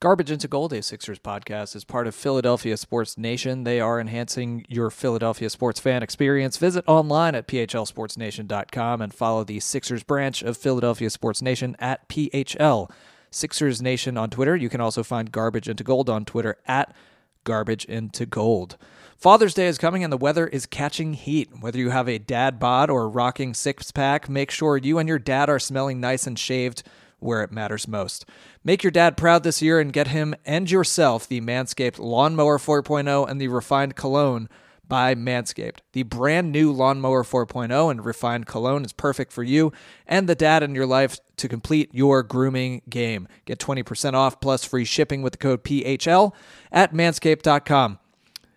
Garbage into Gold, a Sixers podcast, is part of Philadelphia Sports Nation. They are enhancing your Philadelphia sports fan experience. Visit online at phlsportsnation.com and follow the Sixers branch of Philadelphia Sports Nation at PHL. Sixers Nation on Twitter. You can also find Garbage into Gold on Twitter at Garbage into Gold. Father's Day is coming and the weather is catching heat. Whether you have a dad bod or a rocking six pack, make sure you and your dad are smelling nice and shaved where it matters most. Make your dad proud this year and get him and yourself the Manscaped Lawnmower 4.0 and the Refined Cologne by Manscaped. The brand new Lawnmower 4.0 and Refined Cologne is perfect for you and the dad in your life to complete your grooming game. Get 20% off plus free shipping with the code PHL at manscaped.com.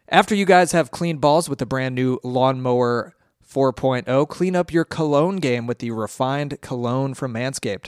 After you guys have clean balls with the brand new Lawnmower 4.0, clean up your cologne game with the Refined Cologne from Manscaped.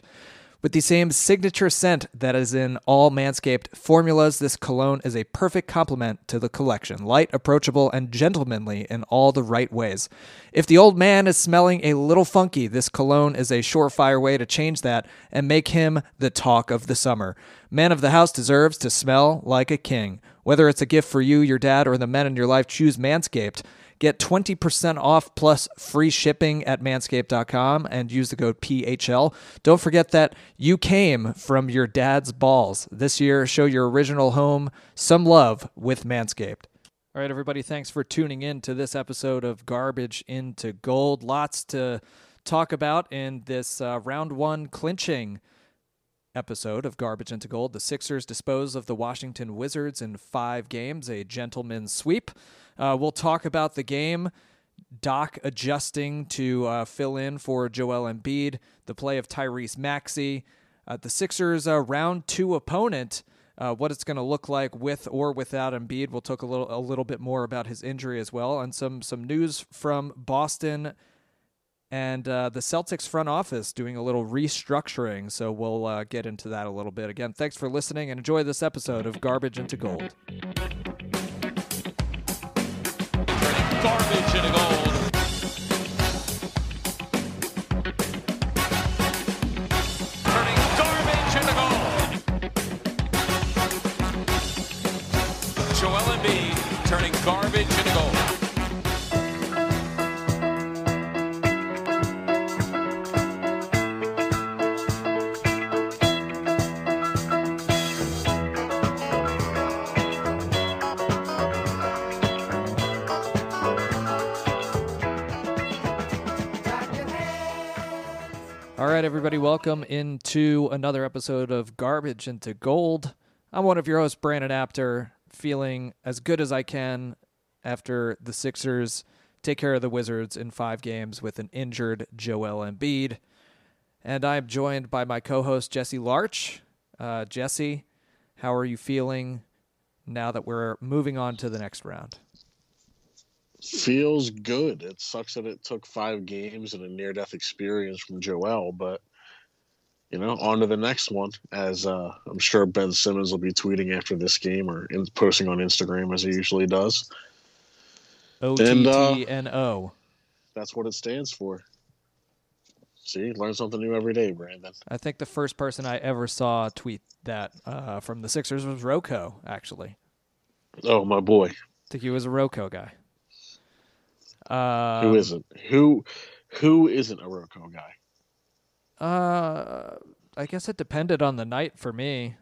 With the same signature scent that is in all Manscaped formulas, this cologne is a perfect complement to the collection. Light, approachable, and gentlemanly in all the right ways. If the old man is smelling a little funky, this cologne is a surefire way to change that and make him the talk of the summer. Man of the house deserves to smell like a king. Whether it's a gift for you, your dad, or the men in your life, choose Manscaped. Get 20% off plus free shipping at manscaped.com and use the code PHL. Don't forget that you came from your dad's balls. This year, show your original home some love with Manscaped. All right, everybody, thanks for tuning in to this episode of Garbage into Gold. Lots to talk about in this uh, round one clinching episode of Garbage into Gold. The Sixers dispose of the Washington Wizards in five games, a gentleman's sweep. Uh, we'll talk about the game. Doc adjusting to uh, fill in for Joel Embiid, the play of Tyrese Maxey, uh, the Sixers' uh, round two opponent, uh, what it's going to look like with or without Embiid. We'll talk a little a little bit more about his injury as well, and some some news from Boston and uh, the Celtics front office doing a little restructuring. So we'll uh, get into that a little bit. Again, thanks for listening and enjoy this episode of Garbage into Gold. Garbage into gold. Turning garbage into gold. Joel Embiid turning garbage into gold. Right, everybody, welcome into another episode of Garbage into Gold. I'm one of your hosts, Brandon Apter, feeling as good as I can after the Sixers take care of the Wizards in five games with an injured Joel Embiid. And I'm joined by my co host, Jesse Larch. Uh, Jesse, how are you feeling now that we're moving on to the next round? Feels good. It sucks that it took five games and a near death experience from Joel, but you know, on to the next one. As uh, I'm sure Ben Simmons will be tweeting after this game or in, posting on Instagram as he usually does. O T uh, T N O. That's what it stands for. See, learn something new every day, Brandon. I think the first person I ever saw tweet that uh, from the Sixers was Rocco, actually. Oh my boy, I think he was a Rocco guy. Um, who isn't? Who who isn't a Rocco guy? Uh, I guess it depended on the night for me.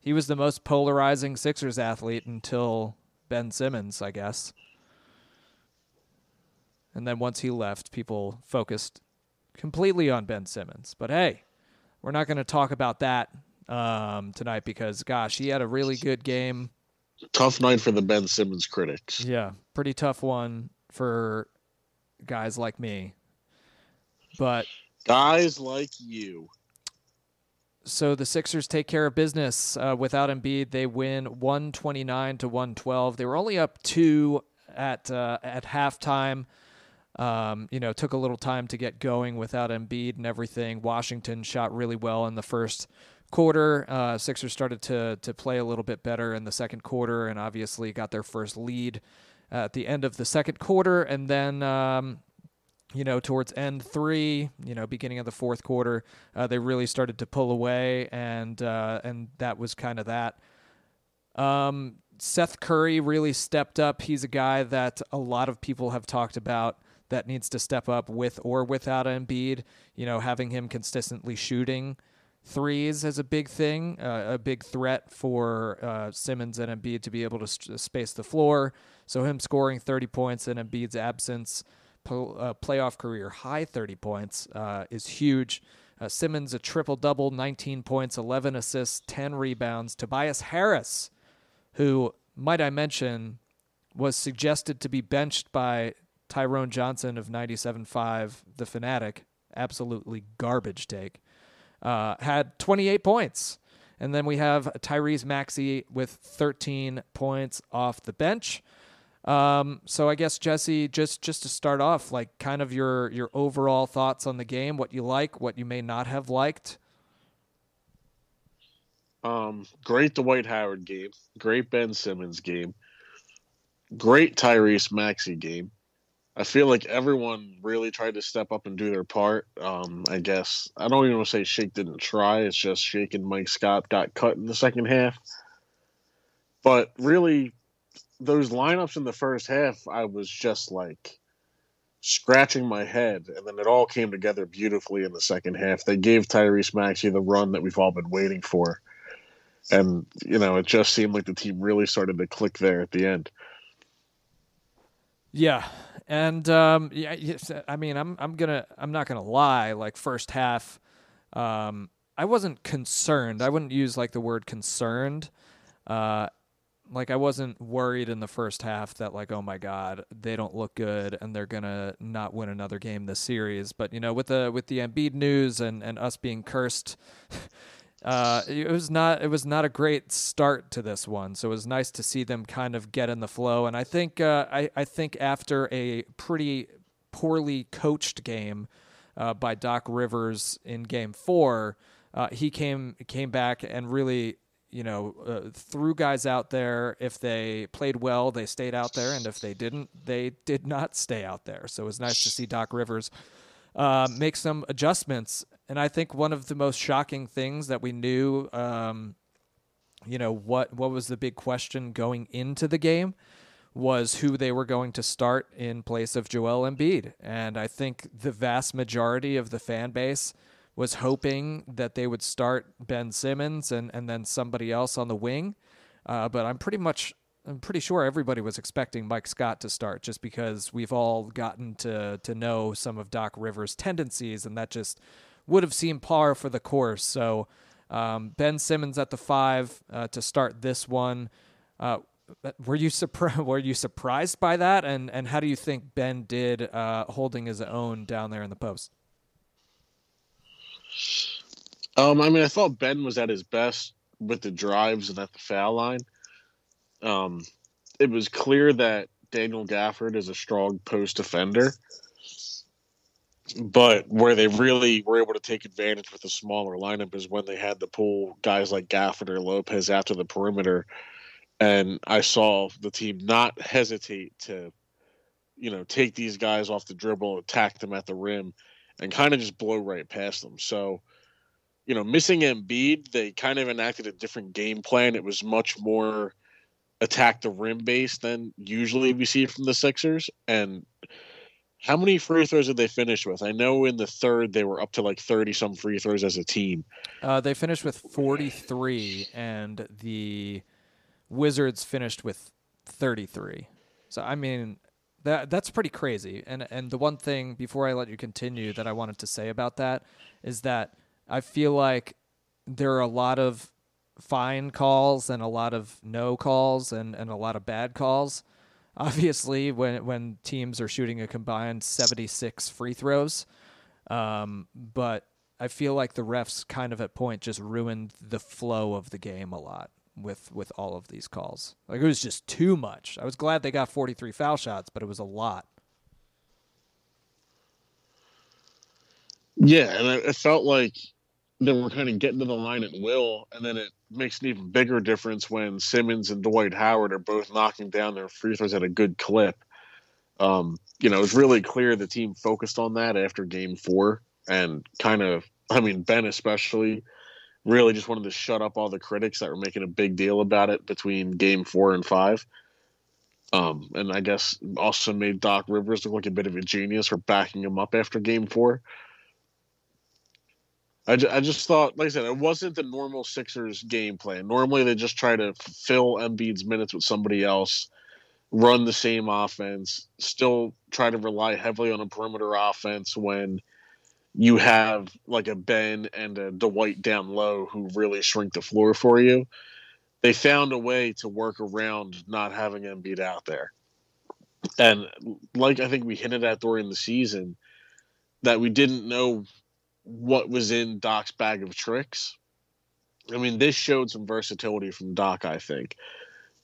He was the most polarizing Sixers athlete until Ben Simmons, I guess. And then once he left, people focused completely on Ben Simmons. But hey, we're not going to talk about that um, tonight because, gosh, he had a really good game. Tough night for the Ben Simmons critics. Yeah, pretty tough one for guys like me. But Guys like you. so the Sixers take care of business uh, without Embiid. They win 129 to 112. They were only up two at uh, at halftime. Um, you know, took a little time to get going without Embiid and everything. Washington shot really well in the first quarter. Uh, Sixers started to to play a little bit better in the second quarter, and obviously got their first lead at the end of the second quarter. And then um, you know, towards end three, you know, beginning of the fourth quarter, uh, they really started to pull away, and uh, and that was kind of that. Um, Seth Curry really stepped up. He's a guy that a lot of people have talked about that needs to step up with or without Embiid. You know, having him consistently shooting threes is a big thing, uh, a big threat for uh, Simmons and Embiid to be able to st- space the floor. So him scoring 30 points in Embiid's absence, po- uh, playoff career high 30 points, uh, is huge. Uh, Simmons a triple double, 19 points, 11 assists, 10 rebounds. Tobias Harris, who might I mention was suggested to be benched by Tyrone Johnson of 97.5, the Fanatic, absolutely garbage take, uh, had 28 points. And then we have Tyrese Maxey with 13 points off the bench. Um, so I guess Jesse, just just to start off, like kind of your your overall thoughts on the game, what you like, what you may not have liked. Um, great Dwight Howard game, great Ben Simmons game, great Tyrese Maxey game. I feel like everyone really tried to step up and do their part. Um, I guess I don't even want to say Shake didn't try. It's just Shake and Mike Scott got cut in the second half. But really, those lineups in the first half, I was just like scratching my head, and then it all came together beautifully in the second half. They gave Tyrese Maxey the run that we've all been waiting for, and you know, it just seemed like the team really started to click there at the end. Yeah, and um, yeah, I mean, I'm I'm gonna I'm not gonna lie. Like first half, um, I wasn't concerned. I wouldn't use like the word concerned. Uh, like I wasn't worried in the first half that like oh my god they don't look good and they're gonna not win another game this series. But you know with the with the Embiid news and and us being cursed. Uh, it was not it was not a great start to this one, so it was nice to see them kind of get in the flow. And I think uh, I I think after a pretty poorly coached game uh, by Doc Rivers in Game Four, uh, he came came back and really you know uh, threw guys out there. If they played well, they stayed out there, and if they didn't, they did not stay out there. So it was nice to see Doc Rivers. Uh, make some adjustments and I think one of the most shocking things that we knew, um, you know, what what was the big question going into the game was who they were going to start in place of Joel Embiid, and I think the vast majority of the fan base was hoping that they would start Ben Simmons and and then somebody else on the wing, uh, but I'm pretty much I'm pretty sure everybody was expecting Mike Scott to start just because we've all gotten to to know some of Doc Rivers' tendencies, and that just would have seemed par for the course. So um, Ben Simmons at the five uh, to start this one. Uh, were you surprised? Were you surprised by that? And and how do you think Ben did uh, holding his own down there in the post? Um, I mean, I thought Ben was at his best with the drives and at the foul line. Um, it was clear that Daniel Gafford is a strong post defender but where they really were able to take advantage with a smaller lineup is when they had to pull guys like Gafford or Lopez after the perimeter. And I saw the team not hesitate to, you know, take these guys off the dribble, attack them at the rim, and kind of just blow right past them. So, you know, missing Embiid, they kind of enacted a different game plan. It was much more attack the rim base than usually we see from the Sixers. And how many free throws did they finish with? I know in the third they were up to like 30 some free throws as a team. Uh, they finished with 43, and the Wizards finished with 33. So, I mean, that that's pretty crazy. And and the one thing before I let you continue that I wanted to say about that is that I feel like there are a lot of fine calls and a lot of no calls and, and a lot of bad calls obviously when when teams are shooting a combined 76 free throws um, but I feel like the refs kind of at point just ruined the flow of the game a lot with with all of these calls. Like it was just too much. I was glad they got 43 foul shots, but it was a lot. Yeah, and it felt like they were kind of getting to the line at will, and then it makes an even bigger difference when Simmons and Dwight Howard are both knocking down their free throws at a good clip. Um, you know, it was really clear the team focused on that after game four and kind of, I mean, Ben especially really just wanted to shut up all the critics that were making a big deal about it between game four and five. Um, and I guess also made Doc Rivers look like a bit of a genius for backing him up after game four. I, ju- I just thought, like I said, it wasn't the normal Sixers game plan. Normally, they just try to fill Embiid's minutes with somebody else, run the same offense, still try to rely heavily on a perimeter offense when you have like a Ben and a Dwight down low who really shrink the floor for you. They found a way to work around not having Embiid out there. And like I think we hinted at during the season, that we didn't know what was in Doc's bag of tricks. I mean, this showed some versatility from Doc, I think,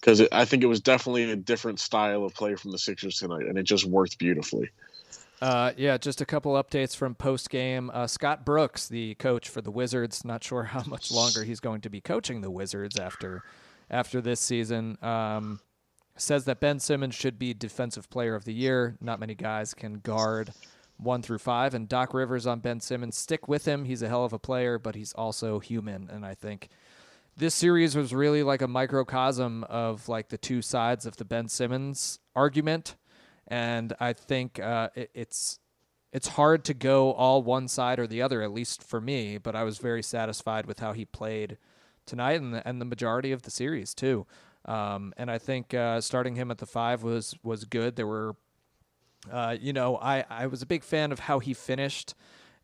because I think it was definitely a different style of play from the Sixers tonight, and it just worked beautifully. Uh, yeah, just a couple updates from post game. Uh, Scott Brooks, the coach for the Wizards, not sure how much longer he's going to be coaching the Wizards after after this season. Um, says that Ben Simmons should be Defensive Player of the Year. Not many guys can guard one through five, and Doc Rivers on Ben Simmons. Stick with him. He's a hell of a player, but he's also human, and I think this series was really like a microcosm of like the two sides of the Ben Simmons argument and I think uh, it, it's it's hard to go all one side or the other, at least for me. But I was very satisfied with how he played tonight and the, and the majority of the series too. Um, and I think uh, starting him at the five was was good. There were, uh, you know, I I was a big fan of how he finished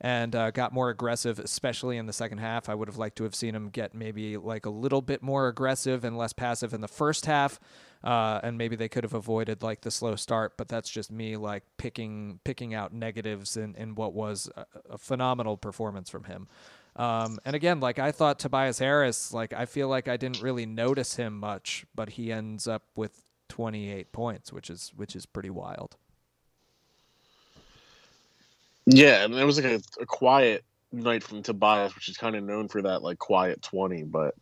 and uh, got more aggressive, especially in the second half. I would have liked to have seen him get maybe like a little bit more aggressive and less passive in the first half uh, and maybe they could have avoided like the slow start. But that's just me like picking picking out negatives in, in what was a, a phenomenal performance from him. Um, and again, like I thought Tobias Harris, like I feel like I didn't really notice him much, but he ends up with 28 points, which is which is pretty wild. Yeah, and it was like a, a quiet night from Tobias, which is kind of known for that like quiet 20, but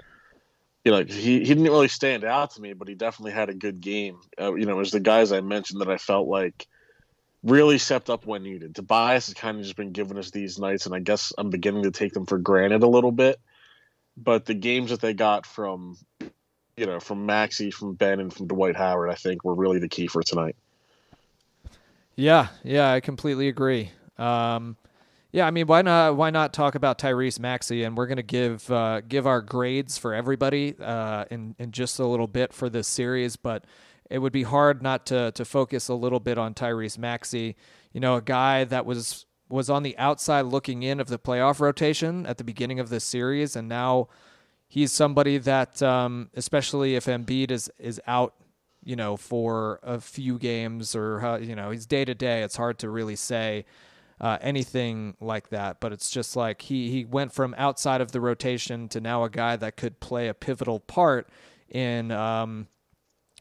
you know, he, he didn't really stand out to me, but he definitely had a good game. Uh, you know, it was the guys I mentioned that I felt like really stepped up when needed. Tobias has kind of just been giving us these nights, and I guess I'm beginning to take them for granted a little bit. But the games that they got from, you know, from Maxey, from Ben, and from Dwight Howard, I think were really the key for tonight. Yeah, yeah, I completely agree. Um, yeah, I mean, why not? Why not talk about Tyrese Maxey? And we're gonna give uh, give our grades for everybody uh, in in just a little bit for this series, but it would be hard not to to focus a little bit on Tyrese Maxey. You know, a guy that was was on the outside looking in of the playoff rotation at the beginning of this series, and now he's somebody that, um, especially if Embiid is is out, you know, for a few games or uh, you know he's day to day. It's hard to really say uh, anything like that. But it's just like he he went from outside of the rotation to now a guy that could play a pivotal part in um,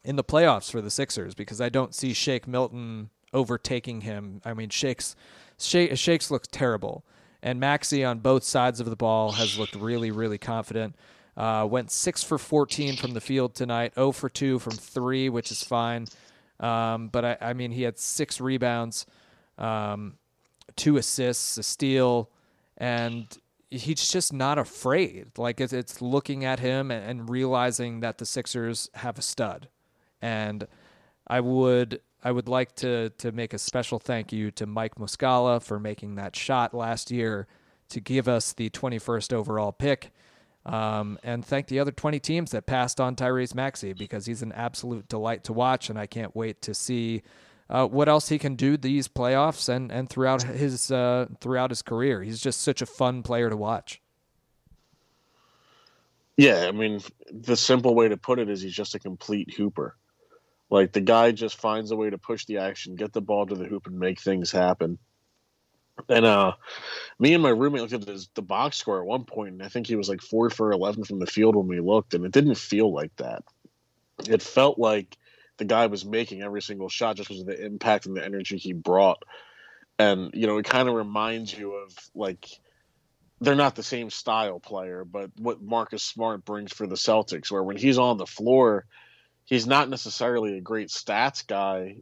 in the playoffs for the Sixers because I don't see Shake Milton overtaking him. I mean, Shake's Shake, Shakes looks terrible, and Maxey on both sides of the ball has looked really really confident. Uh, went six for 14 from the field tonight, 0 for 2 from three, which is fine. Um, but I, I, mean, he had six rebounds. Um, two assists, a steal, and he's just not afraid. Like it's, it's looking at him and, realizing that the Sixers have a stud, and I would I would like to to make a special thank you to Mike Muscala for making that shot last year to give us the 21st overall pick. Um, and thank the other 20 teams that passed on Tyrese Maxey because he's an absolute delight to watch, and I can't wait to see uh, what else he can do these playoffs and and throughout his uh, throughout his career. He's just such a fun player to watch. Yeah, I mean, the simple way to put it is he's just a complete hooper. Like the guy just finds a way to push the action, get the ball to the hoop, and make things happen. And uh, me and my roommate looked at his, the box score at one point, and I think he was like four for eleven from the field when we looked, and it didn't feel like that. It felt like the guy was making every single shot just because of the impact and the energy he brought. And you know, it kind of reminds you of like they're not the same style player, but what Marcus Smart brings for the Celtics, where when he's on the floor, he's not necessarily a great stats guy,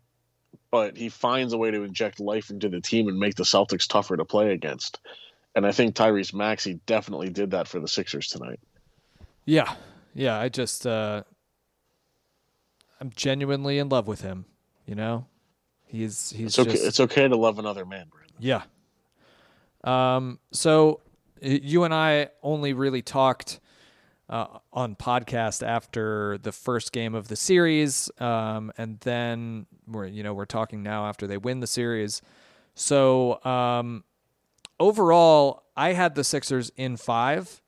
but he finds a way to inject life into the team and make the Celtics tougher to play against. And I think Tyrese Maxey definitely did that for the Sixers tonight. Yeah, yeah. I just uh, I'm genuinely in love with him. You know, he's he's It's okay. just It's okay to love another man, Brandon. yeah. Um. So you and I only really talked uh, on podcast after the first game of the series, um, and then we're you know we're talking now after they win the series. So um, overall, I had the Sixers in five.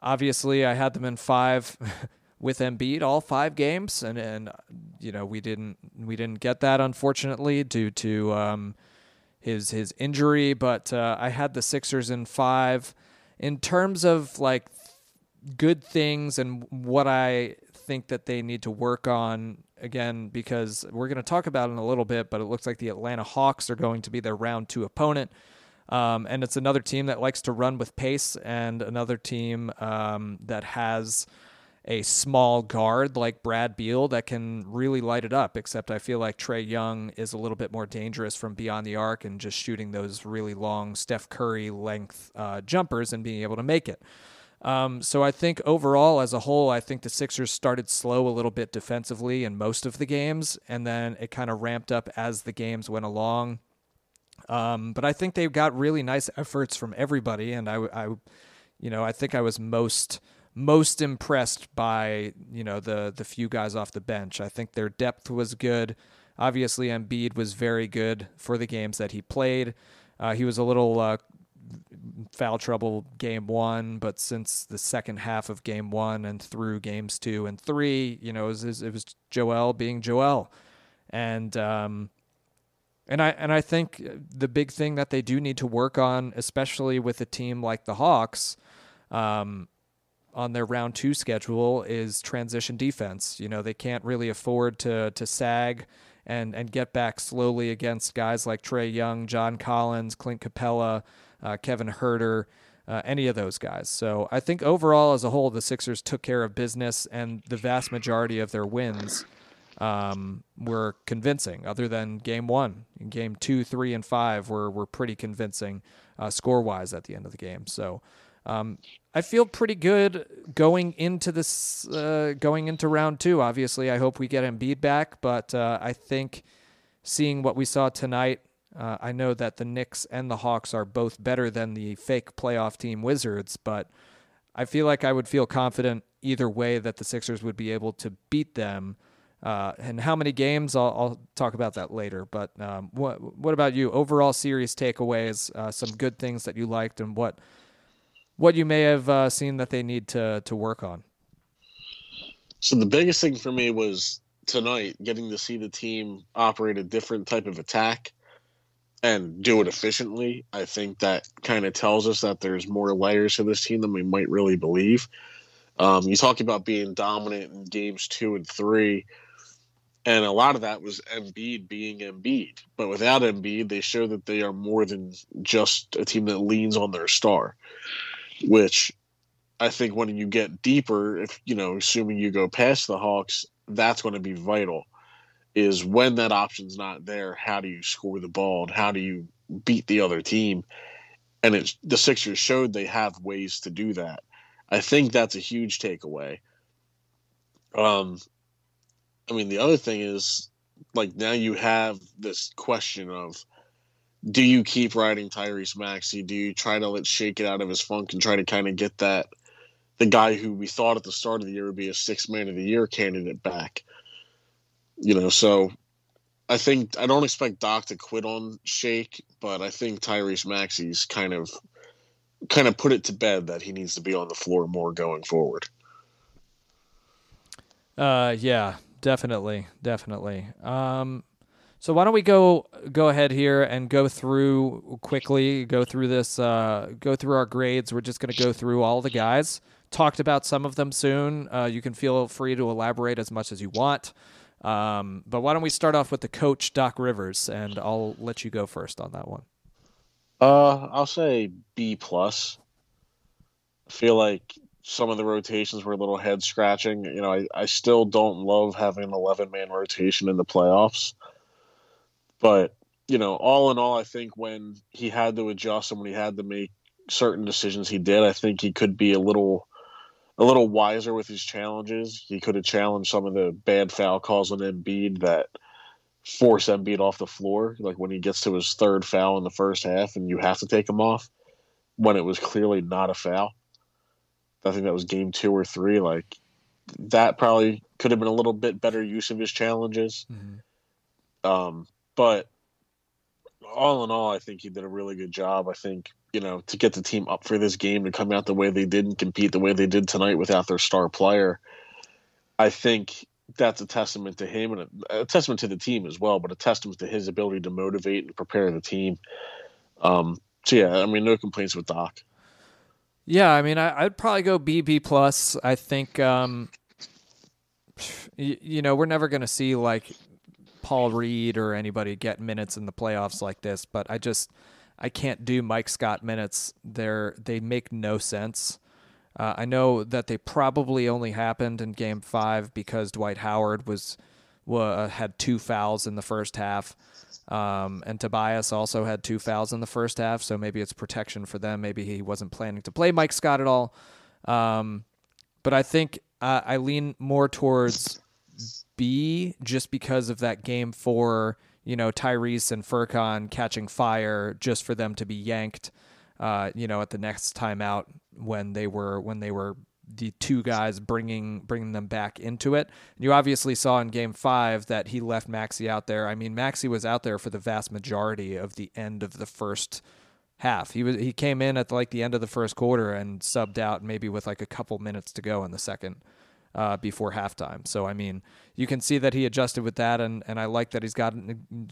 Obviously, I had them in five with Embiid all five games, and and you know we didn't we didn't get that unfortunately due to um, his his injury. But uh, I had the Sixers in five. In terms of like good things and what I think that they need to work on again because we're going to talk about in a little bit, but it looks like the Atlanta Hawks are going to be their round two opponent. Um, and it's another team that likes to run with pace and another team um, that has a small guard like Brad Beal that can really light it up. Except I feel like Trae Young is a little bit more dangerous from beyond the arc and just shooting those really long Steph Curry length uh, jumpers and being able to make it. Um, so I think overall, as a whole, I think the Sixers started slow a little bit defensively in most of the games, and then it kind of ramped up as the games went along. Um, but I think they got really nice efforts from everybody, and I, I, you know, I think I was most most impressed by you know the the few guys off the bench. I think their depth was good. Obviously, Embiid was very good for the games that he played. Uh, he was a little uh, foul trouble game one, but since the second half of game one and through games two and three, you know, it was, it was Joel being Joel, and um, and I and I think the big thing that they do need to work on, especially with a team like the Hawks, um, on their round two schedule, is transition defense. You know, they can't really afford to to sag and and get back slowly against guys like Trae Young, John Collins, Clint Capela, uh, Kevin Huerter. Uh, any of those guys. So I think overall, as a whole, the Sixers took care of business, and the vast majority of their wins um, were convincing. Other than game one, game two, three, and five were were pretty convincing uh, score wise at the end of the game. So um, I feel pretty good going into this, uh, going into round two. Obviously, I hope we get Embiid back, but uh, I think seeing what we saw tonight. Uh, I know that the Knicks and the Hawks are both better than the fake playoff team Wizards, but I feel like I would feel confident either way that the Sixers would be able to beat them. Uh, and how many games? I'll, I'll, talk about that later. But um, what what about you? Overall series takeaways, uh, some good things that you liked, and what what you may have uh, seen that they need to to work on. So the biggest thing for me was tonight getting to see the team operate a different type of attack and do it efficiently. I think that kind of tells us that there's more layers to this team than we might really believe. Um, you talk about being dominant in games two and three, and a lot of that was Embiid being Embiid. But without Embiid, they show that they are more than just a team that leans on their star, which I think when you get deeper, if you know, assuming you go past the Hawks, that's going to be vital. Is when that option's not there, how do you score the ball and how do you beat the other team? And it's the Sixers showed they have ways to do that. I think that's a huge takeaway. Um, I mean, the other thing is like now you have this question of do you keep riding Tyrese Maxey? Do you try to let shake it out of his funk and try to kind of get that the guy who we thought at the start of the year would be a six man of the year candidate back? You know, so I think I don't expect Doc to quit on Shake, but I think Tyrese Maxey's kind of kind of put it to bed that he needs to be on the floor more going forward. Uh, yeah, definitely, definitely. Um, so why don't we go go ahead here and go through quickly, go through this, uh, go through our grades. We're just going to go through all the guys. Talked about some of them soon. Uh, you can feel free to elaborate as much as you want. Um, but why don't we start off with the coach Doc Rivers, and I'll let you go first on that one. Uh, I'll say B plus. I feel like some of the rotations were a little head scratching. You know, I, I still don't love having an eleven man rotation in the playoffs. But you know, all in all, I think when he had to adjust and when he had to make certain decisions, he did. I think he could be a little a little wiser with his challenges. He could have challenged some of the bad foul calls on Embiid that force Embiid off the floor, like when he gets to his third foul in the first half and you have to take him off when it was clearly not a foul. I think that was game two or three. Like that probably could have been a little bit better use of his challenges. Mm-hmm. Um, but all in all, I think he did a really good job. I think you know to get the team up for this game to come out the way they did and compete the way they did tonight without their star player. I think that's a testament to him and a, a, testament to the team as well, but a testament to his ability to motivate and prepare the team. Um, so yeah, I mean, no complaints with Doc. Yeah, I mean, I, would probably go B B plus. I think, um, you, you know, we're never going to see like Paul Reed or anybody get minutes in the playoffs like this, but I just I can't do Mike Scott minutes. They're they make no sense. Uh, I know that they probably only happened in Game Five because Dwight Howard was uh, had two fouls in the first half, um, and Tobias also had two fouls in the first half. So maybe it's protection for them. Maybe he wasn't planning to play Mike Scott at all. Um, but I think uh, I lean more towards B just because of that Game Four. You know, Tyrese and Furkan catching fire just for them to be yanked. Uh, you know, at the next timeout when they were when they were the two guys bringing bringing them back into it. You obviously saw in Game Five that he left Maxey out there. I mean, Maxey was out there for the vast majority of the end of the first half. He was he came in at like the end of the first quarter and subbed out maybe with like a couple minutes to go in the second uh, before halftime. So I mean, you can see that he adjusted with that, and and I like that he's got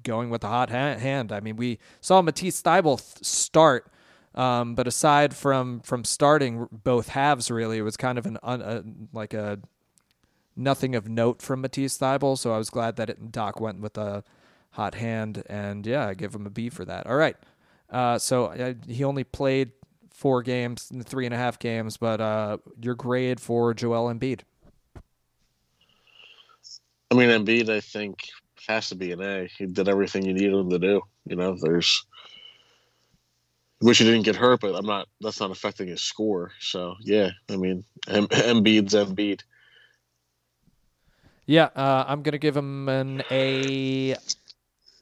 going with the hot hand. I mean, we saw Matisse Thybulle start um, but aside from from starting both halves, really, it was kind of an un, like a nothing of note from Matisse Thybulle. So I was glad that it, Doc went with a hot hand, and yeah, I give him a B for that. All right. Uh, so he only played four games, three and a half games, but uh, your grade for Joel Embiid? I mean, Embiid, I think has to be an A. He did everything you needed him to do. You know, there's wish he didn't get hurt, but I'm not. That's not affecting his score. So yeah, I mean, M- Embiid's Embiid. Yeah, uh, I'm gonna give him an A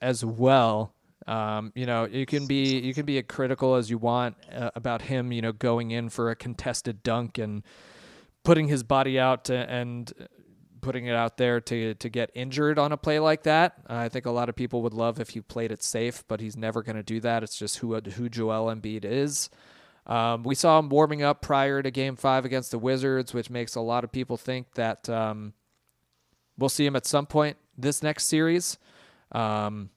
as well. Um, you know, you can be you can be as critical as you want uh, about him. You know, going in for a contested dunk and putting his body out and putting it out there to to get injured on a play like that. I think a lot of people would love if you played it safe, but he's never going to do that. It's just who who Joel Embiid is. Um, we saw him warming up prior to Game Five against the Wizards, which makes a lot of people think that um, we'll see him at some point this next series. Um,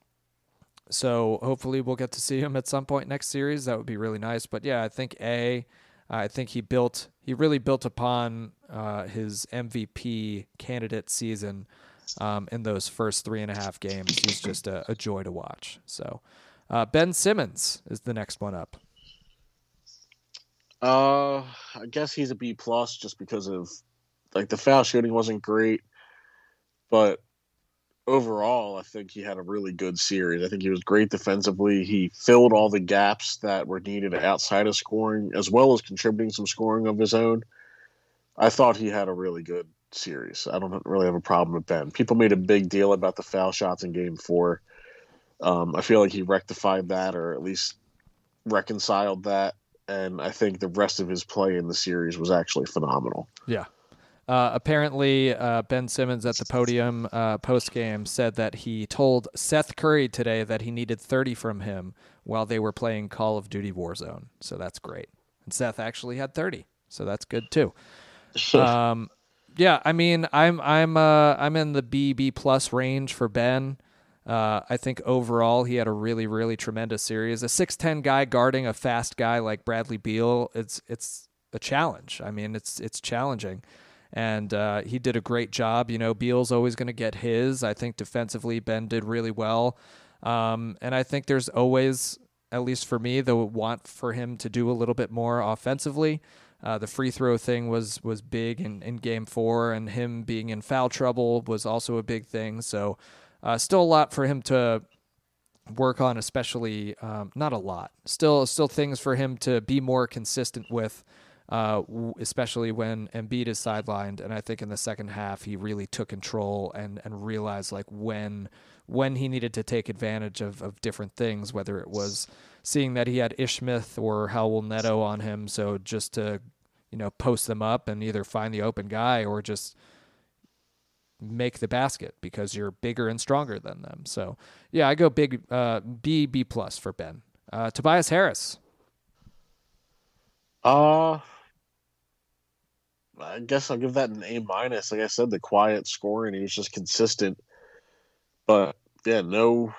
so hopefully we'll get to see him at some point next series. That would be really nice. But yeah, I think a I think he built he really built upon uh, his MVP candidate season um, in those first three and a half games. He's just a, a joy to watch. So uh, Ben Simmons is the next one up. Uh, I guess he's a B plus just because of like the foul shooting wasn't great, but overall, I think he had a really good series. I think he was great defensively. He filled all the gaps that were needed outside of scoring, as well as contributing some scoring of his own. I thought he had a really good series. I don't really have a problem with Ben. People made a big deal about the foul shots in Game Four. Um, I feel like he rectified that, or at least reconciled that. And I think the rest of his play in the series was actually phenomenal. Yeah, uh, apparently, uh, Ben Simmons at the podium uh, post game said that he told Seth Curry today that he needed 30 from him while they were playing Call of Duty Warzone. So that's great. And Seth actually had 30, so that's good too. um, yeah, I mean, I'm I'm uh, I'm in the B B plus range for Ben. Uh, I think overall he had a really really tremendous series. A six ten guy guarding a fast guy like Bradley Beal, it's it's a challenge. I mean, it's it's challenging and uh, he did a great job. You know, Beal's always going to get his. I think defensively, Ben did really well, um, and I think there's always, at least for me, the want for him to do a little bit more offensively. Uh, the free throw thing was was big in, in game four, and him being in foul trouble was also a big thing. So, uh, still a lot for him to work on, especially um, not a lot. Still, still things for him to be more consistent with, uh, especially when Embiid is sidelined. And I think in the second half he really took control and and realized like when when he needed to take advantage of of different things, whether it was seeing that he had Ish Smith or Raul Neto on him, so just to you know post them up and either find the open guy or just make the basket because you're bigger and stronger than them. So yeah, I go big uh, B B plus for Ben. Uh, Tobias Harris. Uh I guess I'll give that an A minus. Like I said, the quiet scoring, he was just consistent. But yeah, no,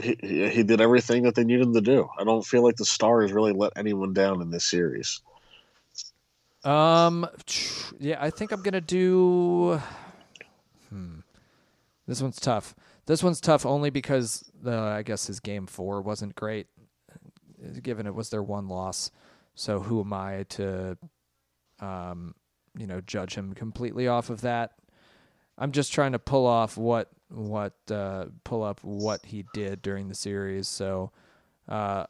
he he did everything that they needed him to do. I don't feel like the Stars really let anyone down in this series. Um, yeah, I think I'm gonna do. Hmm. This one's tough. This one's tough only because the I guess his game four wasn't great, given it was their one loss. So who am I to, um, you know, judge him completely off of that? I'm just trying to pull off what what uh, pull up what he did during the series. So, uh,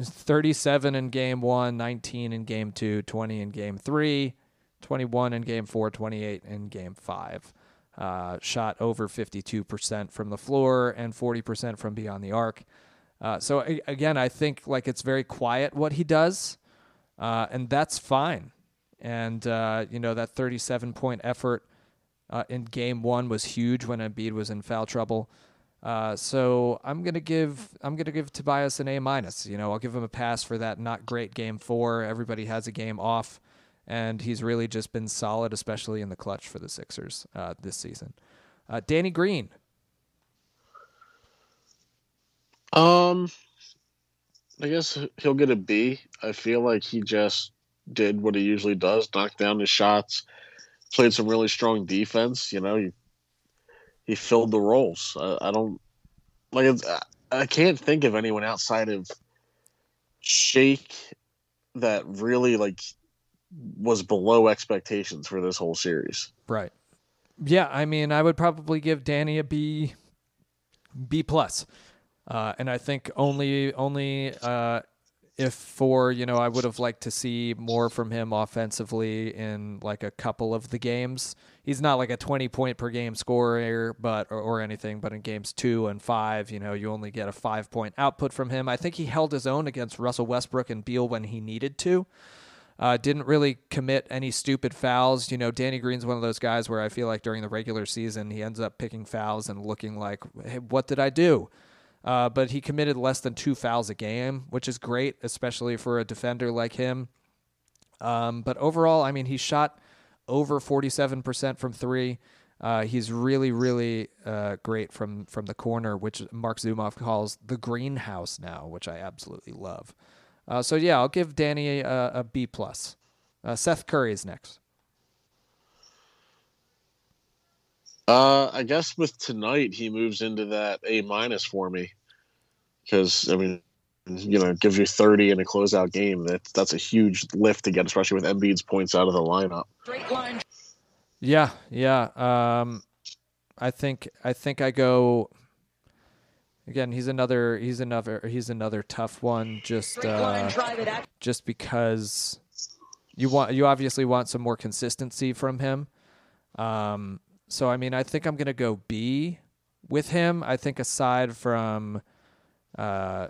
37 in game one, 19 in game two, 20 in game three, 21 in game four, 28 in game five. Uh, shot over 52% from the floor and 40% from beyond the arc. Uh, so again, I think like it's very quiet what he does, uh, and that's fine. And uh, you know that 37 point effort uh, in game one was huge when Embiid was in foul trouble. Uh, so I'm gonna give I'm gonna give Tobias an A minus. You know, I'll give him a pass for that not great game four. Everybody has a game off and he's really just been solid, especially in the clutch for the Sixers uh, this season. Uh, Danny Green. Um, I guess he'll get a B. I feel like he just did what he usually does, knocked down his shots, played some really strong defense. You know, he he filled the roles. I, I don't like. It's, I can't think of anyone outside of Shake that really like was below expectations for this whole series. Right. Yeah, I mean, I would probably give Danny a B, B plus, uh, and I think only only uh, if for you know I would have liked to see more from him offensively in like a couple of the games. He's not like a twenty point per game scorer, but or, or anything. But in games two and five, you know, you only get a five point output from him. I think he held his own against Russell Westbrook and Beal when he needed to. Uh, didn't really commit any stupid fouls. You know, Danny Green's one of those guys where I feel like during the regular season he ends up picking fouls and looking like, hey, what did I do? Uh, but he committed less than two fouls a game, which is great, especially for a defender like him. Um, but overall, I mean, he shot over 47% from three. Uh, he's really, really uh, great from, from the corner, which Marc Zumoff calls the greenhouse now, which I absolutely love. Uh, so yeah, I'll give Danny a, a B plus. Uh, Seth Curry is next. Uh, I guess with tonight he moves into that A minus for me because I mean, you know, gives you thirty in a closeout game. That's that's a huge lift to get, especially with Embiid's points out of the lineup. Yeah, yeah. Um, I think I think I go Again, he's another he's another he's another tough one just uh, just because you want you obviously want some more consistency from him. Um, so I mean, I think I'm gonna go B with him. I think aside from, uh,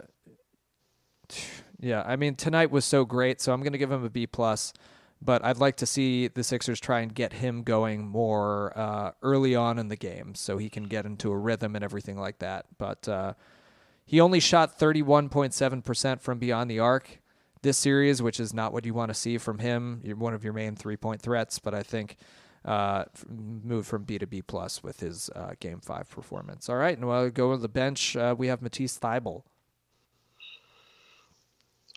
yeah, I mean tonight was so great, so I'm gonna give him a B plus but I'd like to see the Sixers try and get him going more uh, early on in the game so he can get into a rhythm and everything like that. But uh, he only shot 31.7% from beyond the arc this series, which is not what you want to see from him. You're one of your main three point threats, but I think uh, moved from B to B plus with his uh, game five performance. All right, and while we'll go to the bench. Uh, we have Matisse Thybulle.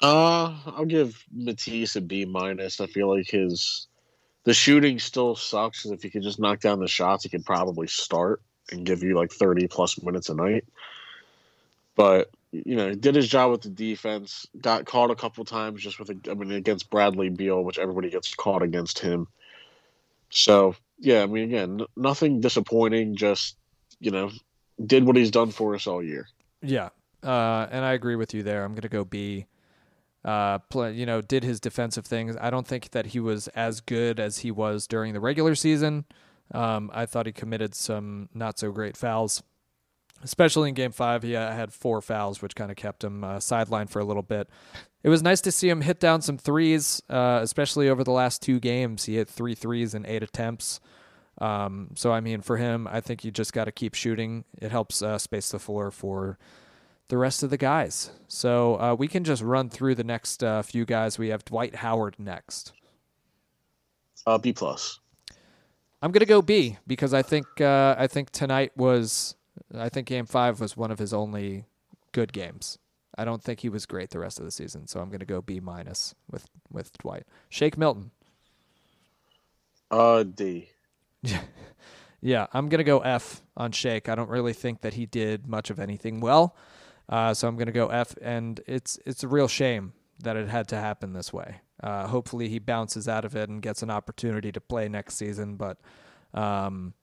Uh, I'll give Matisse a B minus. I feel like his the shooting still sucks. If he could just knock down the shots, he could probably start and give you like thirty plus minutes a night. But you know, he did his job with the defense. Got caught a couple times just with I mean against Bradley Beal, which everybody gets caught against him. So yeah, I mean again, nothing disappointing. Just you know, did what he's done for us all year. Yeah, uh, and I agree with you there. I'm to go B. Uh, play, you know, did his defensive things. I don't think that he was as good as he was during the regular season. Um, I thought he committed some not so great fouls, especially in Game Five. He uh, had four fouls, which kind of kept him uh, sidelined for a little bit. It was nice to see him hit down some threes, uh, especially over the last two games. He hit three threes in eight attempts. Um, so I mean, for him, I think you just got to keep shooting. It helps uh, space the floor for the rest of the guys. So uh, we can just run through the next uh, few guys. We have Dwight Howard next. Uh, B plus. I'm gonna go B because I think uh, I think tonight was I think Game Five was one of his only good games. I don't think he was great the rest of the season, so I'm gonna go B minus with with Dwight. Shake Milton. Uh, D. Yeah, I'm gonna go F on Shake. I don't really think that he did much of anything well, uh, so I'm gonna go F. And it's it's a real shame that it had to happen this way. Uh, hopefully, he bounces out of it and gets an opportunity to play next season. But um,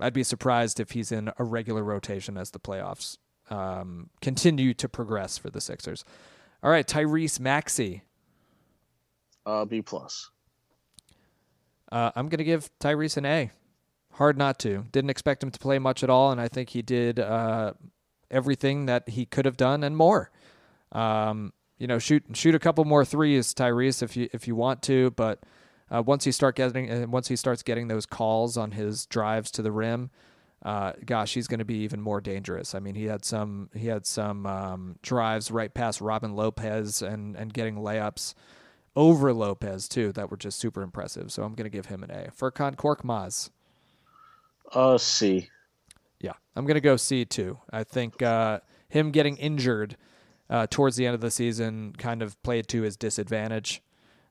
I'd be surprised if he's in a regular rotation as the playoffs um, continue to progress for the Sixers. All right, Tyrese Maxey. Uh, B plus. Uh, I'm going to give Tyrese an A. Hard not to. Didn't expect him to play much at all, and I think he did uh, everything that he could have done and more. Um, you know, shoot shoot a couple more threes, Tyrese, if you if you want to. But uh, once he start getting uh, once he starts getting those calls on his drives to the rim, uh, gosh, he's going to be even more dangerous. I mean, he had some he had some um, drives right past Robin Lopez and and getting layups over Lopez too that were just super impressive. So I'm going to give him an A. Furkan Korkmaz. Uh, C. Yeah, I'm going to go C too. I think uh, him getting injured uh, towards the end of the season kind of played to his disadvantage.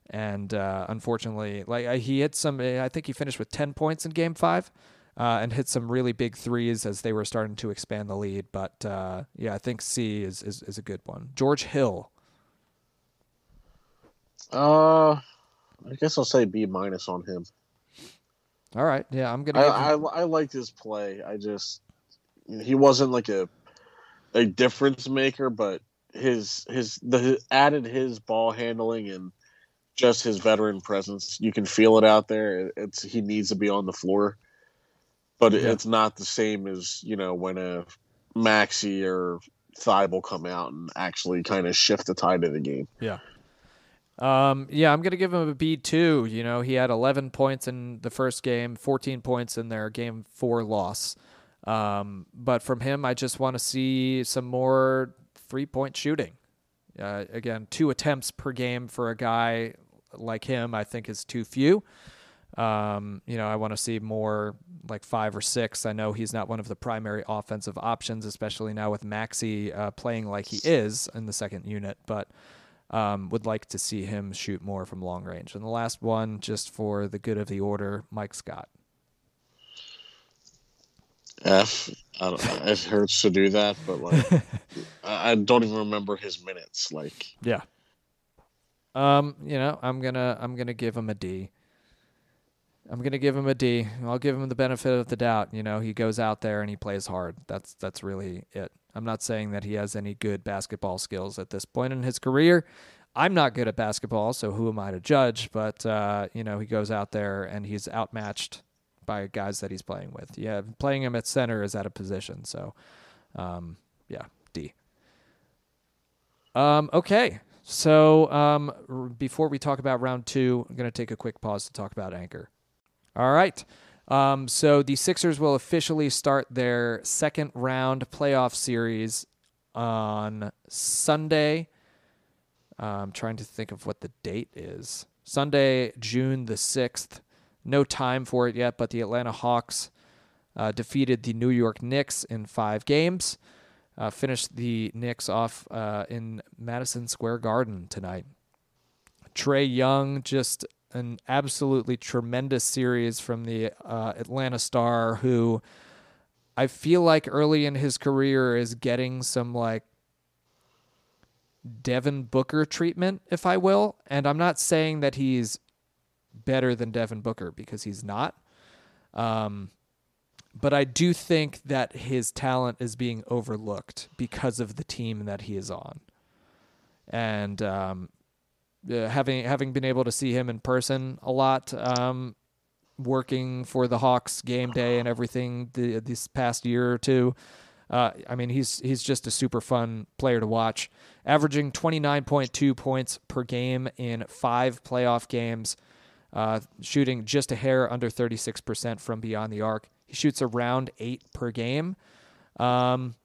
And uh, unfortunately, like he hit some, I think he finished with 10 points in game five uh, and hit some really big threes as they were starting to expand the lead. But uh, yeah, I think C is, is, is a good one. George Hill. Uh, I guess I'll say B minus on him. All right. Yeah, I'm going I, to. I I liked his play. I just he wasn't like a a difference maker, but his his the added his ball handling and just his veteran presence. You can feel it out there. It's he needs to be on the floor, but Yeah. it's not the same as you know when a Maxey or Thybulle come out and actually kind of shift the tide of the game. Yeah. Um, yeah, I'm gonna give him a B two. You know, he had 11 points in the first game, 14 points in their game four loss. Um, but from him, I just want to see some more three point shooting. Uh, again, two attempts per game for a guy like him, I think is too few. Um, you know, I want to see more like five or six. I know he's not one of the primary offensive options, especially now with Maxey uh, playing like he is in the second unit, but um, would like to see him shoot more from long range. And the last one, just for the good of the order, Mike Scott. F. I don't, it hurts to do that, but like I don't even remember his minutes. Like Yeah. Um, you know, I'm gonna I'm gonna give him a D. I'm gonna give him a D. I'll give him the benefit of the doubt. You know, he goes out there and he plays hard. That's that's really it. I'm not saying that he has any good basketball skills at this point in his career. I'm not good at basketball, so who am I to judge? But uh, you know, he goes out there and he's outmatched by guys that he's playing with. Yeah, playing him at center is out of position. So, um, yeah, D. Um, okay. So um, r- before we talk about round two, I'm going to take a quick pause to talk about Anchor. All right. Um, so the Sixers will officially start their second round playoff series on Sunday. I'm trying to think of what the date is. Sunday, June the 6th. No time for it yet, but the Atlanta Hawks uh, defeated the New York Knicks in five games. Uh, finished the Knicks off uh, in Madison Square Garden tonight. Trae Young, just an absolutely tremendous series from the uh, Atlanta Star, who I feel like early in his career is getting some like Devin Booker treatment, if I will. And I'm not saying that he's better than Devin Booker because he's not. Um, but I do think that his talent is being overlooked because of the team that he is on. And um, uh, having having been able to see him in person a lot, um, working for the Hawks game day and everything the, this past year or two, uh, I mean he's he's just a super fun player to watch. Averaging 29.2 points per game in five playoff games, uh, shooting just a hair under 36% from beyond the arc. He shoots around eight per game. Um,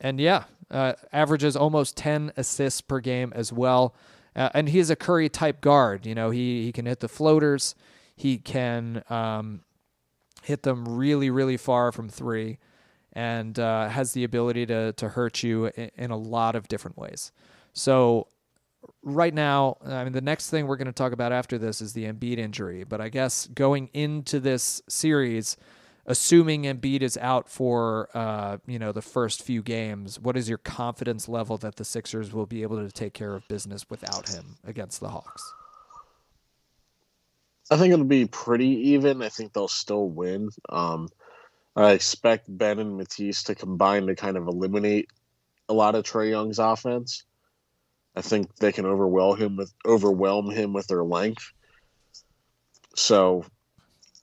and yeah, uh, averages almost 10 assists per game as well. Uh, and he's a Curry type guard. You know, he, he can hit the floaters, he can um, hit them really, really far from three, and uh, has the ability to, to hurt you in, in a lot of different ways. So, right now, I mean, the next thing we're going to talk about after this is the Embiid injury. But I guess going into this series, assuming Embiid is out for uh, you know the first few games, what is your confidence level that the Sixers will be able to take care of business without him against the Hawks? I think it'll be pretty even. I think they'll still win. Um, I expect Ben and Matisse to combine to kind of eliminate a lot of Trae Young's offense. I think they can overwhelm him with overwhelm him with their length. So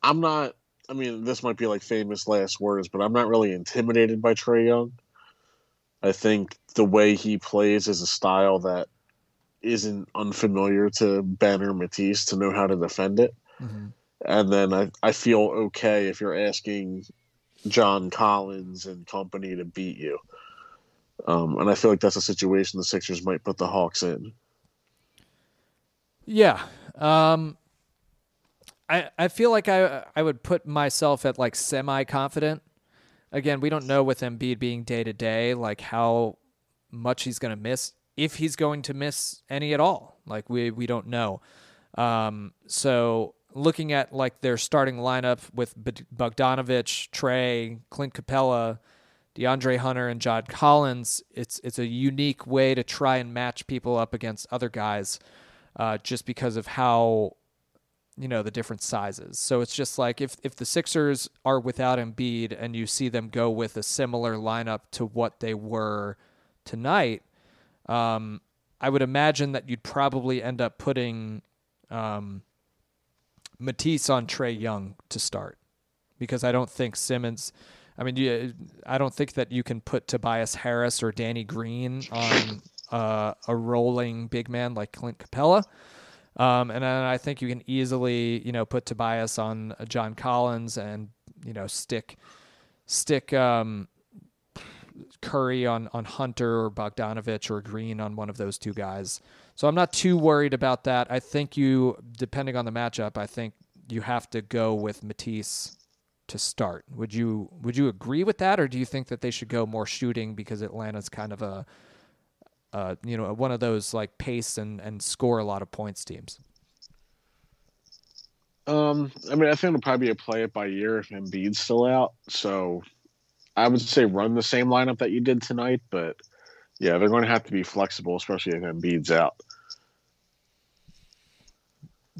I'm not I mean, this might be like famous last words, but I'm not really intimidated by Trae Young. I think the way he plays is a style that isn't unfamiliar to Ben or Matisse to know how to defend it. Mm-hmm. And then I, I feel okay if you're asking John Collins and company to beat you. Um, and I feel like that's a situation the Sixers might put the Hawks in. Yeah. Um, I, I feel like I I would put myself at like semi confident. Again, we don't know with Embiid being day to day, like how much he's going to miss, if he's going to miss any at all. Like we we don't know. Um, so looking at like their starting lineup with Bogdanovich, Trae, Clint Capela, DeAndre Hunter, and John Collins, it's it's a unique way to try and match people up against other guys, uh, just because of how you know the different sizes. So it's just like if if the Sixers are without Embiid and you see them go with a similar lineup to what they were tonight, um, I would imagine that you'd probably end up putting um, Matisse on Trae Young to start because I don't think Simmons. I mean, you, I don't think that you can put Tobias Harris or Danny Green on uh, a rolling big man like Clint Capela. Um, and I think you can easily, you know, put Tobias on uh, John Collins and you know stick stick um, Curry on on Hunter or Bogdanovich or Green on one of those two guys. So I'm not too worried about that. I think you, depending on the matchup, I think you have to go with Matisse to start. Would you would you agree with that, or do you think that they should go more shooting because Atlanta's kind of a uh, you know, one of those like pace and, and score a lot of points teams? Um, I mean, I think it'll probably be a play it by year if Embiid's still out. So I would say run the same lineup that you did tonight, but yeah, they're going to have to be flexible, especially if Embiid's out.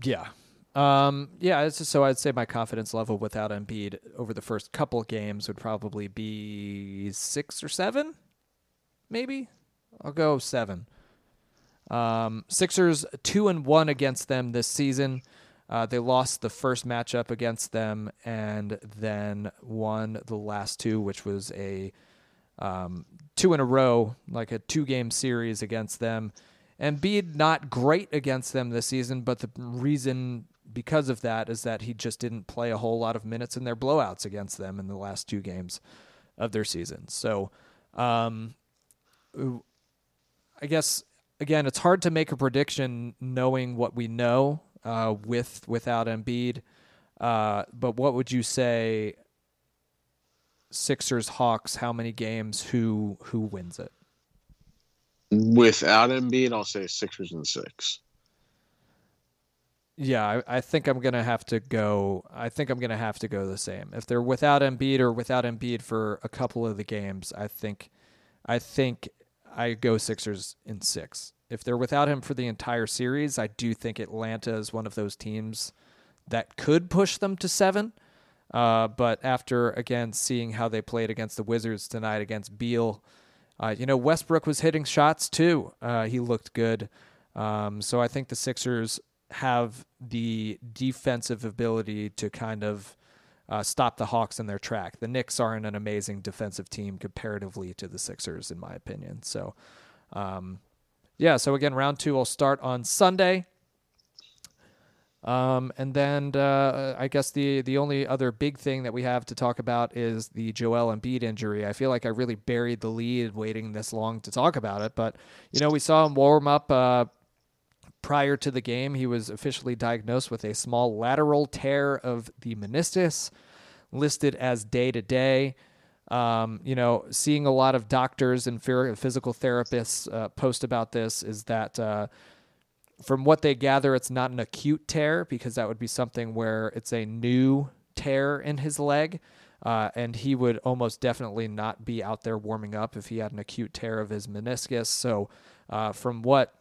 Yeah. Um, yeah, so I'd say my confidence level without Embiid over the first couple games would probably be six or seven, maybe. I'll go seven. Um, Sixers two and one against them this season. Uh, they lost the first matchup against them and then won the last two, which was a um, two in a row, like a two game series against them. Embiid not great against them this season, but the reason because of that is that he just didn't play a whole lot of minutes in their blowouts against them in the last two games of their season. So um, I guess again, it's hard to make a prediction knowing what we know uh, with without Embiid. Uh, but what would you say? Sixers Hawks. How many games? Who who wins it? Without Embiid, I'll say Sixers and six. Yeah, I, I, think I'm gonna have to go. I think I'm gonna have to go the same. If they're without Embiid or without Embiid for a couple of the games, I think, I think I go Sixers in six. If they're without him for the entire series, I do think Atlanta is one of those teams that could push them to seven. Uh, but after again seeing how they played against the Wizards tonight against Beal, uh, you know Westbrook was hitting shots too. Uh, he looked good. Um, so I think the Sixers have the defensive ability to kind of uh, stop the Hawks in their track. The Knicks aren't an amazing defensive team comparatively to the Sixers, in my opinion. So, um, yeah. So again, round two will start on Sunday. Um, and then uh, I guess the the only other big thing that we have to talk about is the Joel Embiid injury. I feel like I really buried the lead waiting this long to talk about it, but you know we saw him warm up uh, prior to the game. He was officially diagnosed with a small lateral tear of the meniscus, listed as day to day. You know, seeing a lot of doctors and physical therapists uh, post about this is that uh, from what they gather, it's not an acute tear because that would be something where it's a new tear in his leg. Uh, and he would almost definitely not be out there warming up if he had an acute tear of his meniscus. So, uh, from what,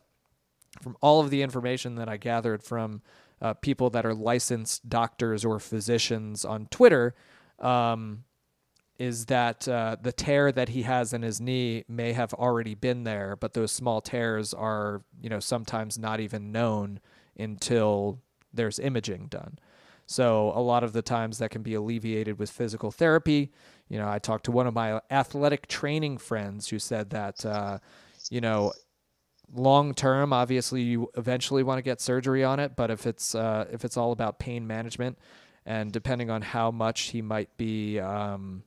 from all of the information that I gathered from uh, people that are licensed doctors or physicians on Twitter, um, is that uh, the tear that he has in his knee may have already been there, but those small tears are, you know, sometimes not even known until there's imaging done. So a lot of the times that can be alleviated with physical therapy. You know, I talked to one of my athletic training friends who said that, uh, you know, long term, obviously you eventually want to get surgery on it, but if it's uh, if it's all about pain management, and depending on how much he might be. Um,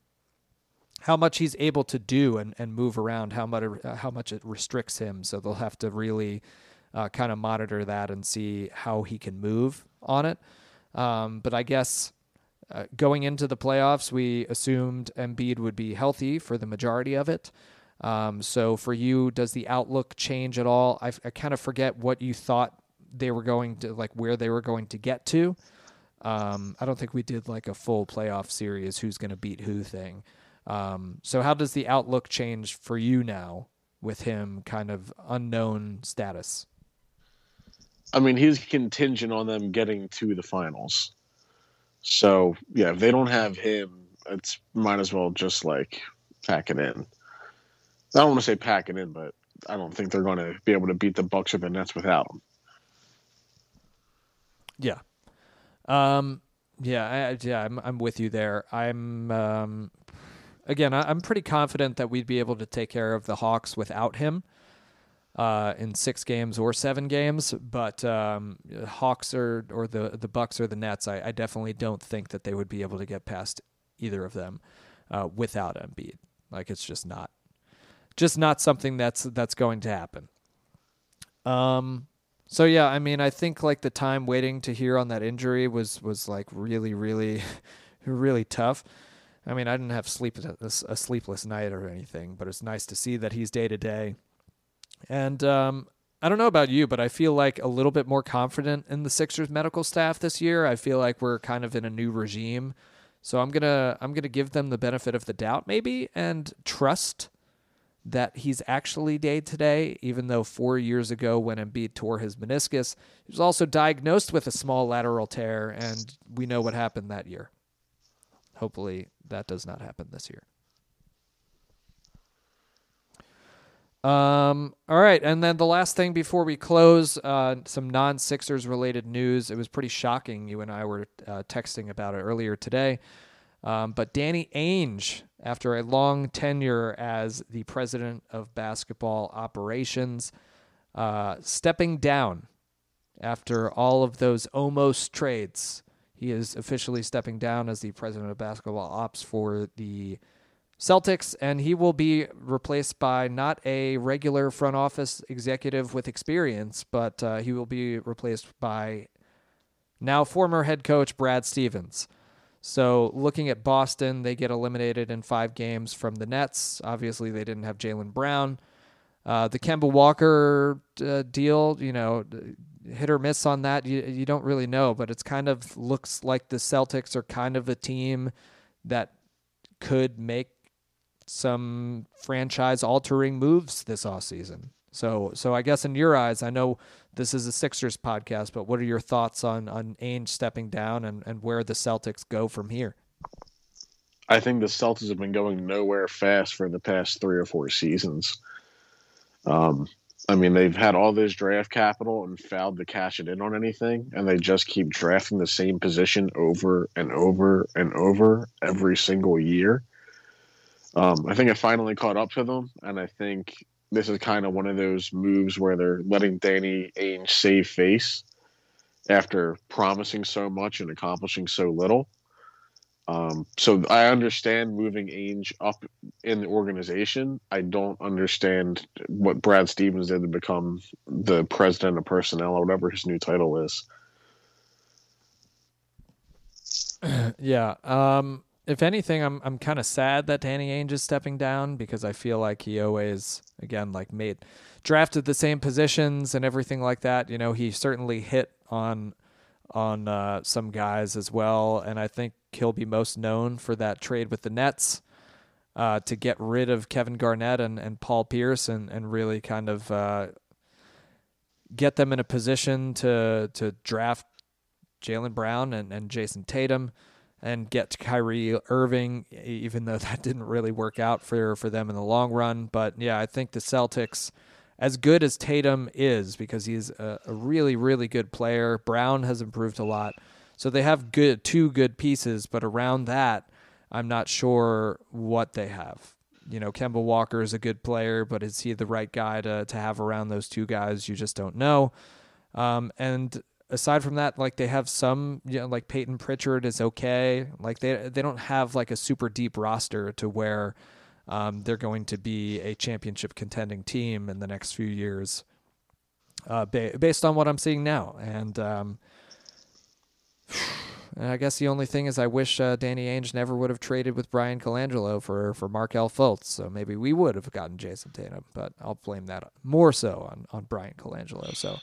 how much he's able to do and, and move around, how much uh, how much it restricts him. So they'll have to really uh, kind of monitor that and see how he can move on it. Um, but I guess uh, going into the playoffs, we assumed Embiid would be healthy for the majority of it. Um, so for you, does the outlook change at all? I, I kind of forget what you thought they were going to like where they were going to get to. Um, I don't think we did like a full playoff series, who's going to beat who thing. Um, so how does the outlook change for you now with him kind of unknown status? I mean, he's contingent on them getting to the finals. So yeah, if they don't have him, it's might as well just like pack it in. I don't want to say pack it in, but I don't think they're going to be able to beat the Bucks or the Nets without him. Yeah. Um. Yeah. I, yeah. I'm. I'm with you there. I'm. Um again, I, am pretty confident that we'd be able to take care of the Hawks without him uh, in six games or seven games. But um, Hawks or or the the Bucks or the Nets, I, I, definitely don't think that they would be able to get past either of them uh, without Embiid. Like it's just not, just not something that's that's going to happen. Um. So yeah, I mean, I think like the time waiting to hear on that injury was was like really, really, really tough. I mean, I didn't have sleep a, sleepless night or anything, but it's nice to see that he's day to day. And um, I don't know about you, but I feel like a little bit more confident in the Sixers medical staff this year. I feel like we're kind of in a new regime. So I'm gonna I'm gonna give them the benefit of the doubt maybe and trust that he's actually day to day, even though four years ago when Embiid tore his meniscus, he was also diagnosed with a small lateral tear, and we know what happened that year. Hopefully, that does not happen this year. Um, all right, and then the last thing before we close, uh, some non-Sixers related news. It was pretty shocking. You and I were uh, texting about it earlier today. Um, but Danny Ainge, after a long tenure as the president of basketball operations, uh, stepping down after all of those almost trades he is officially stepping down as the president of basketball ops for the Celtics, and he will be replaced by not a regular front office executive with experience, but uh, he will be replaced by now former head coach Brad Stevens. So, looking at Boston, they get eliminated in five games from the Nets. Obviously, they didn't have Jaylen Brown. Uh, the Kemba Walker uh, deal, you know, hit or miss on that. You you don't really know, but it's kind of looks like the Celtics are kind of a team that could make some franchise altering moves this off season. So so I guess in your eyes, I know this is a Sixers podcast, but what are your thoughts on on Ainge stepping down and, and where the Celtics go from here? I think the Celtics have been going nowhere fast for the past three or four seasons. Um, I mean, they've had all this draft capital and failed to cash it in on anything, and they just keep drafting the same position over and over and over every single year. Um, I think I finally caught up to them, and I think this is kind of one of those moves where they're letting Danny Ainge save face after promising so much and accomplishing so little. Um, so I understand moving Ainge up in the organization. I don't understand what Brad Stevens did to become the president of personnel or whatever his new title is. yeah. Um, if anything, I'm I'm kind of sad that Danny Ainge is stepping down because I feel like he always again like made drafted the same positions and everything like that. You know, he certainly hit on on uh, some guys as well, and I think he'll be most known for that trade with the Nets uh, to get rid of Kevin Garnett and, and Paul Pierce and, and really kind of uh, get them in a position to to draft Jaylen Brown and, and Jayson Tatum and get Kyrie Irving, even though that didn't really work out for, for them in the long run. But yeah, I think the Celtics, as good as Tatum is, because he's a, a really, really good player, Brown has improved a lot. So they have good two good pieces, but around that, I'm not sure what they have. You know, Kemba Walker is a good player, but is he the right guy to to have around those two guys? You just don't know. Um, and aside from that, like they have some, you know, like Payton Pritchard is okay. Like they they don't have like a super deep roster to where um, they're going to be a championship contending team in the next few years, uh, ba- based on what I'm seeing now. And um, I guess the only thing is I wish uh, Danny Ainge never would have traded with Bryan Colangelo for for Markelle Fultz. So maybe we would have gotten Jayson Tatum, but I'll blame that more so on on Bryan Colangelo. So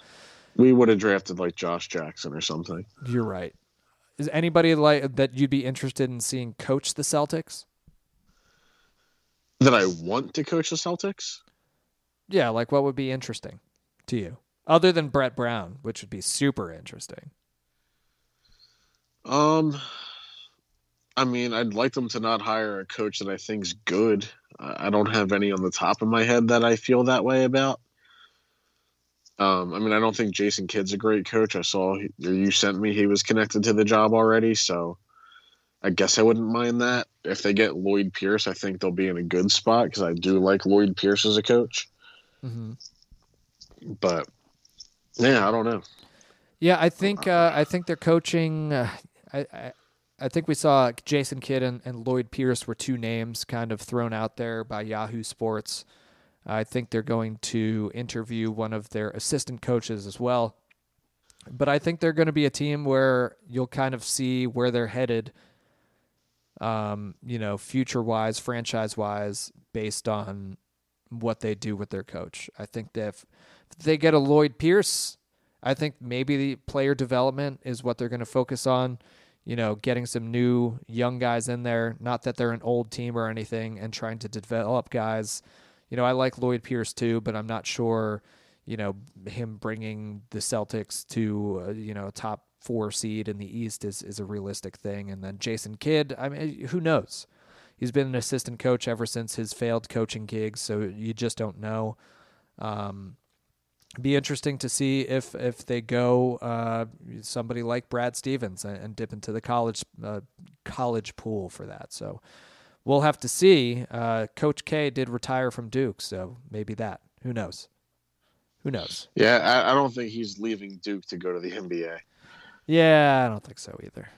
we would have drafted like Josh Jackson or something. You're right. Is anybody like that you'd be interested in seeing coach the Celtics? That I want to coach the Celtics? Yeah, like what would be interesting to you? Other than Brett Brown, which would be super interesting. Um, I mean, I'd like them to not hire a coach that I think's good. I don't have any on the top of my head that I feel that way about. Um, I mean, I don't think Jason Kidd's a great coach. I saw you sent me he was connected to the job already, so I guess I wouldn't mind that. If they get Lloyd Pierce, I think they'll be in a good spot because I do like Lloyd Pierce as a coach. Mm-hmm. But yeah, I don't know. Yeah, I think uh, I think they're coaching. Uh, I, I, I think we saw Jason Kidd and, and Lloyd Pierce were two names kind of thrown out there by Yahoo Sports. I think they're going to interview one of their assistant coaches as well. But I think they're going to be a team where you'll kind of see where they're headed, um, you know, future wise, franchise wise, based on what they do with their coach. I think that if, if they get a Lloyd Pierce, I think maybe the player development is what they're going to focus on. You know, getting some new young guys in there. Not that they're an old team or anything, and trying to develop guys you know, I like Lloyd Pierce too, but I'm not sure, you know, him bringing the Celtics to, uh, you know, top four seed in the East is, is a realistic thing. And then Jason Kidd, I mean, who knows? He's been an assistant coach ever since his failed coaching gigs, so you just don't know. Um, be interesting to see if if they go uh, somebody like Brad Stevens and, and dip into the college uh, college pool for that. So we'll have to see. Uh, Coach K did retire from Duke, so maybe that. Who knows? Who knows? Yeah, I, I don't think he's leaving Duke to go to the NBA. Yeah, I don't think so either.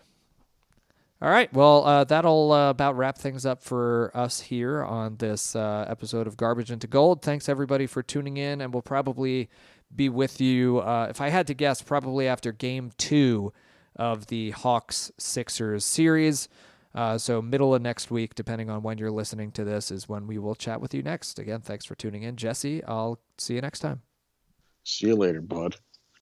All right. Well, uh, that'll uh, about wrap things up for us here on this uh, episode of Garbage into Gold. Thanks, everybody, for tuning in, and we'll probably be with you, uh, if I had to guess, probably after game two of the Hawks Sixers series. Uh, so, middle of next week, depending on when you're listening to this, is when we will chat with you next. Again, thanks for tuning in. Jesse, I'll see you next time. See you later, bud.